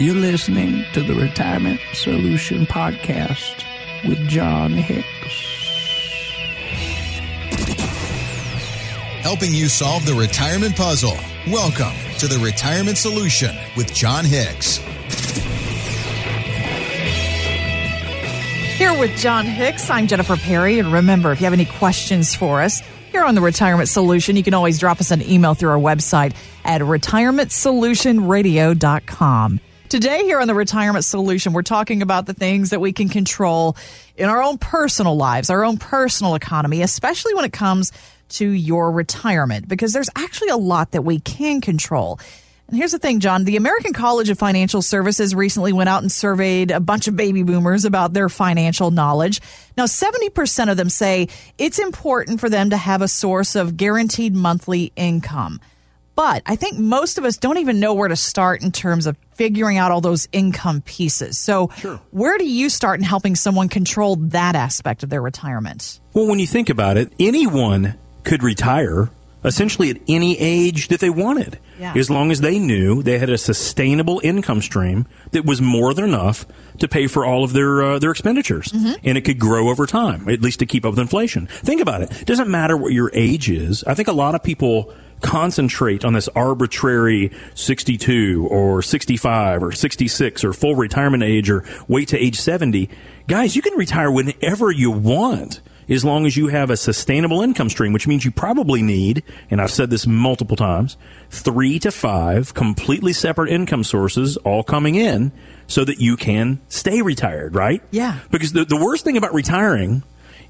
You're listening to the Retirement Solution Podcast with Jon Hicks. Helping you solve the retirement puzzle. Welcome to the Retirement Solution with Jon Hicks. Here with Jon Hicks, I'm Jennifer Perry. And remember, if you have any questions for us here on the Retirement Solution, you can always drop us an email through our website at retirementsolutionradio.com. Today, here on the Retirement Solution, we're talking about the things that we can control in our own personal lives, our own personal economy, especially when it comes to your retirement, because there's actually a lot that we can control. And here's the thing, Jon. The American College of Financial Services recently went out and surveyed a bunch of baby boomers about their financial knowledge. Now, 70% of them say it's important for them to have a source of guaranteed monthly income. But I think most of us don't even know where to start in terms of figuring out all those income pieces. So, sure. where do you start in helping someone control that aspect of their retirement? Well, when you think about it, anyone could retire essentially at any age that they wanted, yeah. as long as they knew they had a sustainable income stream that was more than enough to pay for all of their uh, their expenditures, mm-hmm. and it could grow over time, at least to keep up with inflation. Think about it; it doesn't matter what your age is. I think a lot of people concentrate on this arbitrary 62 or 65 or 66 or full retirement age or wait to age 70. Guys, you can retire whenever you want as long as you have a sustainable income stream, which means you probably need, and I've said this multiple times, three to five completely separate income sources all coming in so that you can stay retired, right? Yeah. Because the, the worst thing about retiring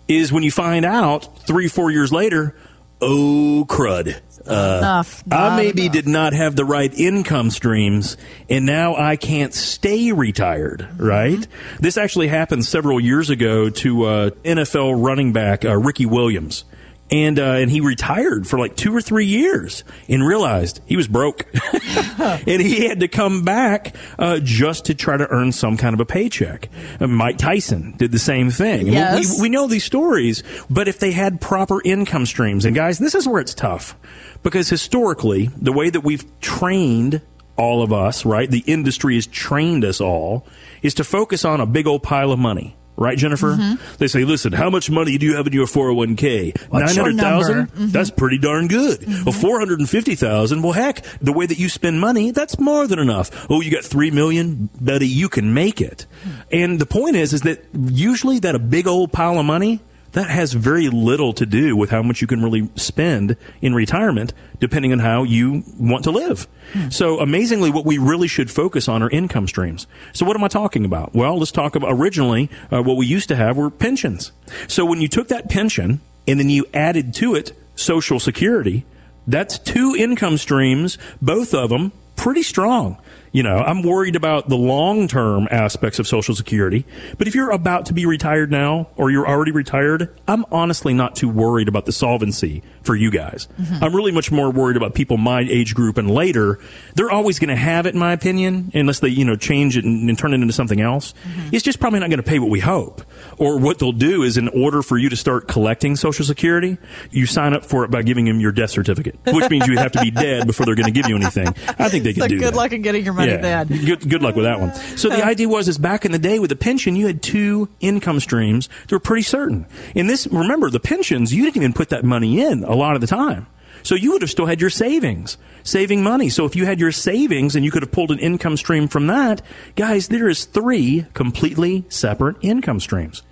is when you find out three, four years later, oh crud. Uh, enough. I maybe enough. did not have the right income streams, and now I can't stay retired. Mm-hmm. Right? This actually happened several years ago to uh, NFL running back uh, Ricky Williams and uh, and he retired for like two or three years and realized he was broke, and he had to come back uh, just to try to earn some kind of a paycheck. Uh, Mike Tyson did the same thing. Yes. We, we know these stories, but if they had proper income streams, and guys, this is where it's tough because historically, the way that we've trained all of us, right, the industry has trained us all, is to focus on a big old pile of money right, Jennifer? Mm-hmm. They say, listen, how much money do you have in your 401k? 900,000? Mm-hmm. That's pretty darn good. Mm-hmm. Well, 450,000, well, heck, the way that you spend money, that's more than enough. Oh, you got 3 million? Betty, you can make it. And the point is, is that usually that a big old pile of money, that has very little to do with how much you can really spend in retirement, depending on how you want to live. Hmm. So, amazingly, what we really should focus on are income streams. So, what am I talking about? Well, let's talk about originally uh, what we used to have were pensions. So, when you took that pension and then you added to it Social Security, that's two income streams, both of them pretty strong. You know, I'm worried about the long term aspects of Social Security. But if you're about to be retired now or you're already retired, I'm honestly not too worried about the solvency for you guys. Mm-hmm. I'm really much more worried about people my age group and later. They're always going to have it, in my opinion, unless they, you know, change it and, and turn it into something else. Mm-hmm. It's just probably not going to pay what we hope. Or what they'll do is in order for you to start collecting Social Security, you sign up for it by giving them your death certificate, which means you have to be dead before they're going to give you anything. I think they can so do good that. Good luck in getting your money yeah. Good, good luck with that one. So the idea was is back in the day with the pension, you had two income streams that were pretty certain. In this, remember the pensions, you didn't even put that money in a lot of the time. So you would have still had your savings, saving money. So if you had your savings and you could have pulled an income stream from that, guys, there is three completely separate income streams.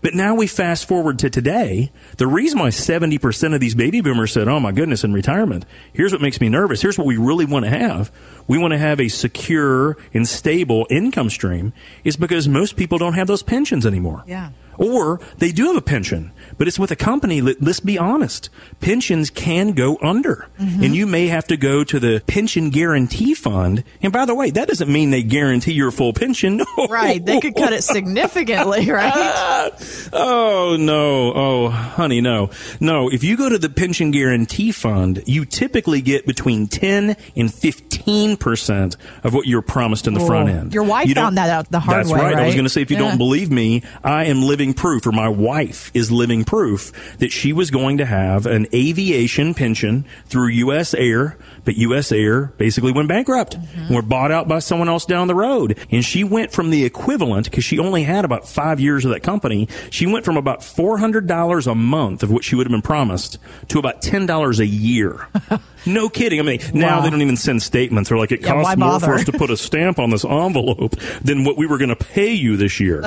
But now we fast forward to today. The reason why 70% of these baby boomers said, oh my goodness, in retirement, here's what makes me nervous. Here's what we really want to have. We want to have a secure and stable income stream is because most people don't have those pensions anymore. Yeah. Or they do have a pension, but it's with a company. Let's be honest. Pensions can go under. Mm-hmm. And you may have to go to the pension guarantee fund. And by the way, that doesn't mean they guarantee your full pension. Right. They could cut it significantly, right? Oh no. Oh, honey, no. No, if you go to the pension guarantee fund, you typically get between 10 and 15% of what you're promised in the front end. Your wife You found that out the hard That's way, That's right. I was going to say if you Yeah. don't believe me, I am living proof or my wife is living proof that she was going to have an aviation pension through US Air, but US Air basically went bankrupt Mm-hmm. and were bought out by someone else down the road. And she went from the equivalent because she only had about 5 years of that company, she went from about $400 a month of what she would have been promised to about $10 a year. no kidding. I mean, now Wow. they don't even send statements. They're like, it Yeah, costs more for us to put a stamp on this envelope than what we were going to pay you this year.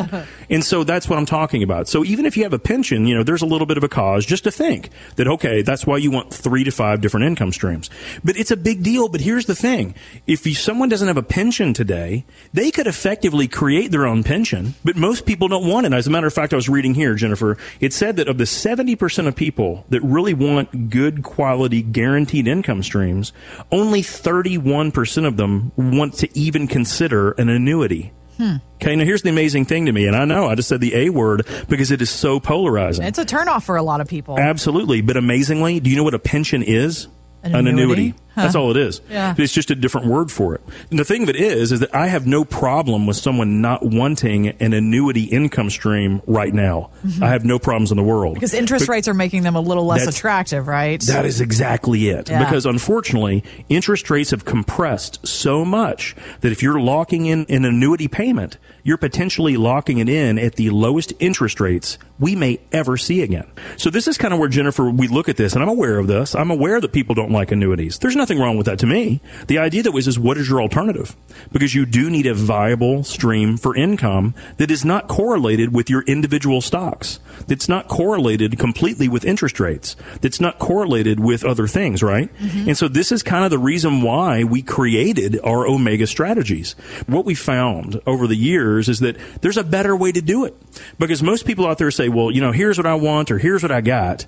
And so that's what I'm talking about. So even if you have a pension, you know, there's a little bit of a cause just to think that, okay, that's why you want three to five different income streams. But it's a big deal. But here's the thing. If you, someone doesn't have a pension today, they could effectively create their own pension, but most people don't want it. As a matter of fact, I was reading here, Jennifer, it said that of the 70% of people that really want good quality guaranteed income streams, only 31% of them want to even consider an annuity. Hmm. Okay, now here's the amazing thing to me, and I know I just said the A word because it is so polarizing. It's a turnoff for a lot of people. Absolutely, but amazingly, do you know what a pension is? An annuity? That's all it is. Yeah. It's just a different word for it. And the thing of it is, is that I have no problem with someone not wanting an annuity income stream right now. I have no problems in the world Mm-hmm. because interest But- rates are making them a little less attractive, right? that is exactly it. Yeah. Because unfortunately, interest rates have compressed so much that if you're locking in an annuity payment, you're potentially locking it in at the lowest interest rates we may ever see again. So this is kind of where Jennifer, we look at this, and I'm aware of this. I'm aware that people don't like annuities. There's nothing wrong with that to me. The idea that was is what is your alternative? Because you do need a viable stream for income that is not correlated with your individual stocks. That's not correlated completely with interest rates. That's not correlated with other things, right? Mm-hmm. And so this is kind of the reason why we created our Omega strategies. What we found over the years is that there's a better way to do it. Because most people out there say, well, you know, here's what I want or here's what I got.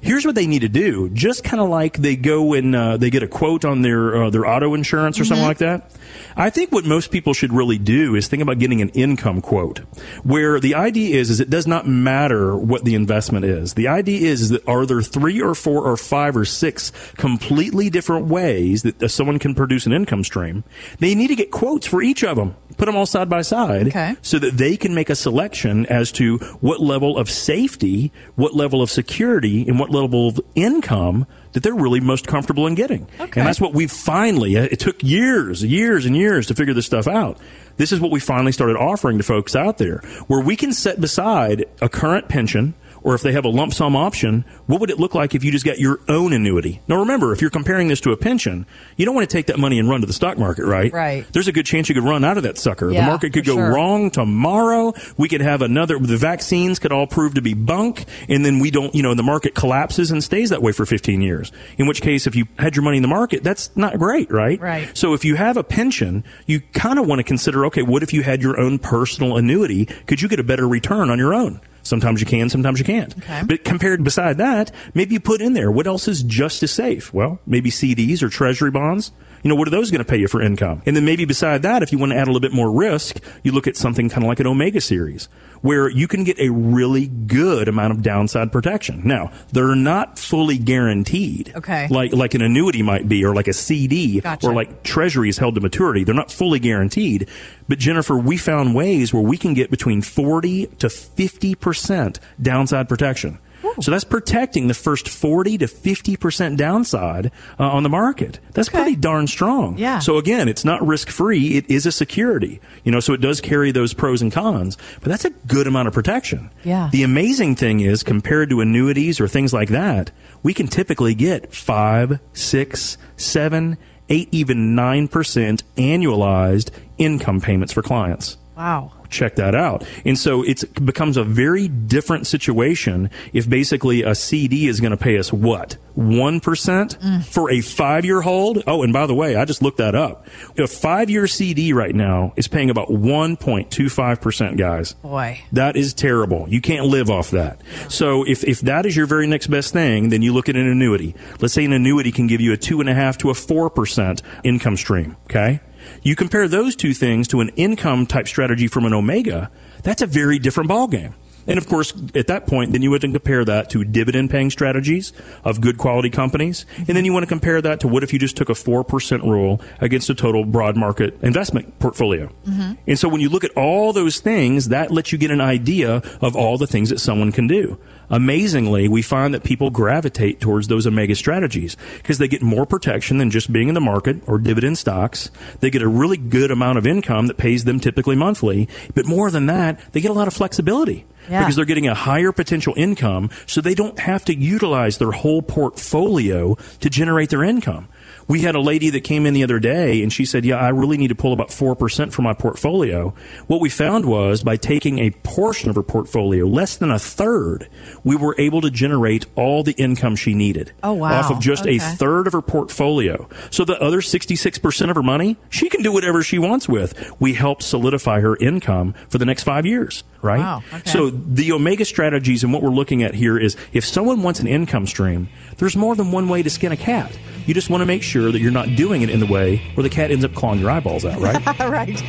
Here's what they need to do. Just kind of like they go and uh, they get a quote on their uh, their auto insurance or something like that. I think what most people should really do is think about getting an income quote, where the idea is is it does not matter what the investment is. The idea is, is that are there three or four or five or six completely different ways that uh, someone can produce an income stream. They need to get quotes for each of them. Put them all side by side Okay. so that they can make a selection as to what level of safety, what level of security, and what level of income that they're really most comfortable in getting. Okay. And that's what we finally, uh, it took years, years and years to figure this stuff out. This is what we finally started offering to folks out there, where we can set beside a current pension or if they have a lump sum option, what would it look like if you just got your own annuity? Now remember, if you're comparing this to a pension, you don't want to take that money and run to the stock market, right? Right. There's a good chance you could run out of that sucker. Yeah, the market could go sure. wrong tomorrow. We could have another, the vaccines could all prove to be bunk, and then we don't, you know, the market collapses and stays that way for 15 years. In which case, if you had your money in the market, that's not great, right? Right. So if you have a pension, you kind of want to consider, okay, what if you had your own personal annuity? Could you get a better return on your own? Sometimes you can, sometimes you can't. Okay. But compared beside that, maybe you put in there what else is just as safe? Well, maybe CDs or treasury bonds. You know, what are those going to pay you for income? And then maybe beside that, if you want to add a little bit more risk, you look at something kind of like an Omega series where you can get a really good amount of downside protection. Now, they're not fully guaranteed. Okay. Like, like an annuity might be or like a CD Gotcha. or like treasuries held to maturity. They're not fully guaranteed. But Jennifer, we found ways where we can get between 40 to 50% downside protection. So that's protecting the first 40 to 50% downside uh, on the market. That's Okay. pretty darn strong. Yeah. So again, it's not risk free. It is a security. You know, so it does carry those pros and cons, but that's a good amount of protection. Yeah. The amazing thing is compared to annuities or things like that, we can typically get five, six, seven, eight, even nine percent annualized income payments for clients wow. Check that out. And so it's, it becomes a very different situation if basically a CD is going to pay us what? 1% mm. for a five year hold? Oh, and by the way, I just looked that up. A five year CD right now is paying about 1.25%, guys. Boy. That is terrible. You can't live off that. So if, if that is your very next best thing, then you look at an annuity. Let's say an annuity can give you a two and a half to a four percent income stream. Okay. You compare those two things to an income type strategy from an Omega. That's a very different ballgame. And of course, at that point, then you would compare that to dividend paying strategies of good quality companies. And then you want to compare that to what if you just took a 4% rule against a total broad market investment portfolio. Mm-hmm. And so when you look at all those things, that lets you get an idea of all the things that someone can do. Amazingly, we find that people gravitate towards those omega strategies because they get more protection than just being in the market or dividend stocks. They get a really good amount of income that pays them typically monthly. But more than that, they get a lot of flexibility. Yeah. Because they're getting a higher potential income, so they don't have to utilize their whole portfolio to generate their income. We had a lady that came in the other day and she said, Yeah, I really need to pull about 4% from my portfolio. What we found was by taking a portion of her portfolio, less than a third, we were able to generate all the income she needed. Oh, wow. Off of just okay. a third of her portfolio. So the other 66% of her money, she can do whatever she wants with. We helped solidify her income for the next five years right? Wow, okay. So the omega strategies and what we're looking at here is if someone wants an income stream, there's more than one way to skin a cat. You just want to make sure that you're not doing it in the way where the cat ends up clawing your eyeballs out, right? right.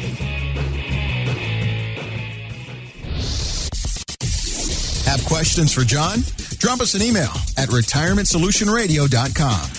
Have questions for Jon? Drop us an email at retirementsolutionradio.com.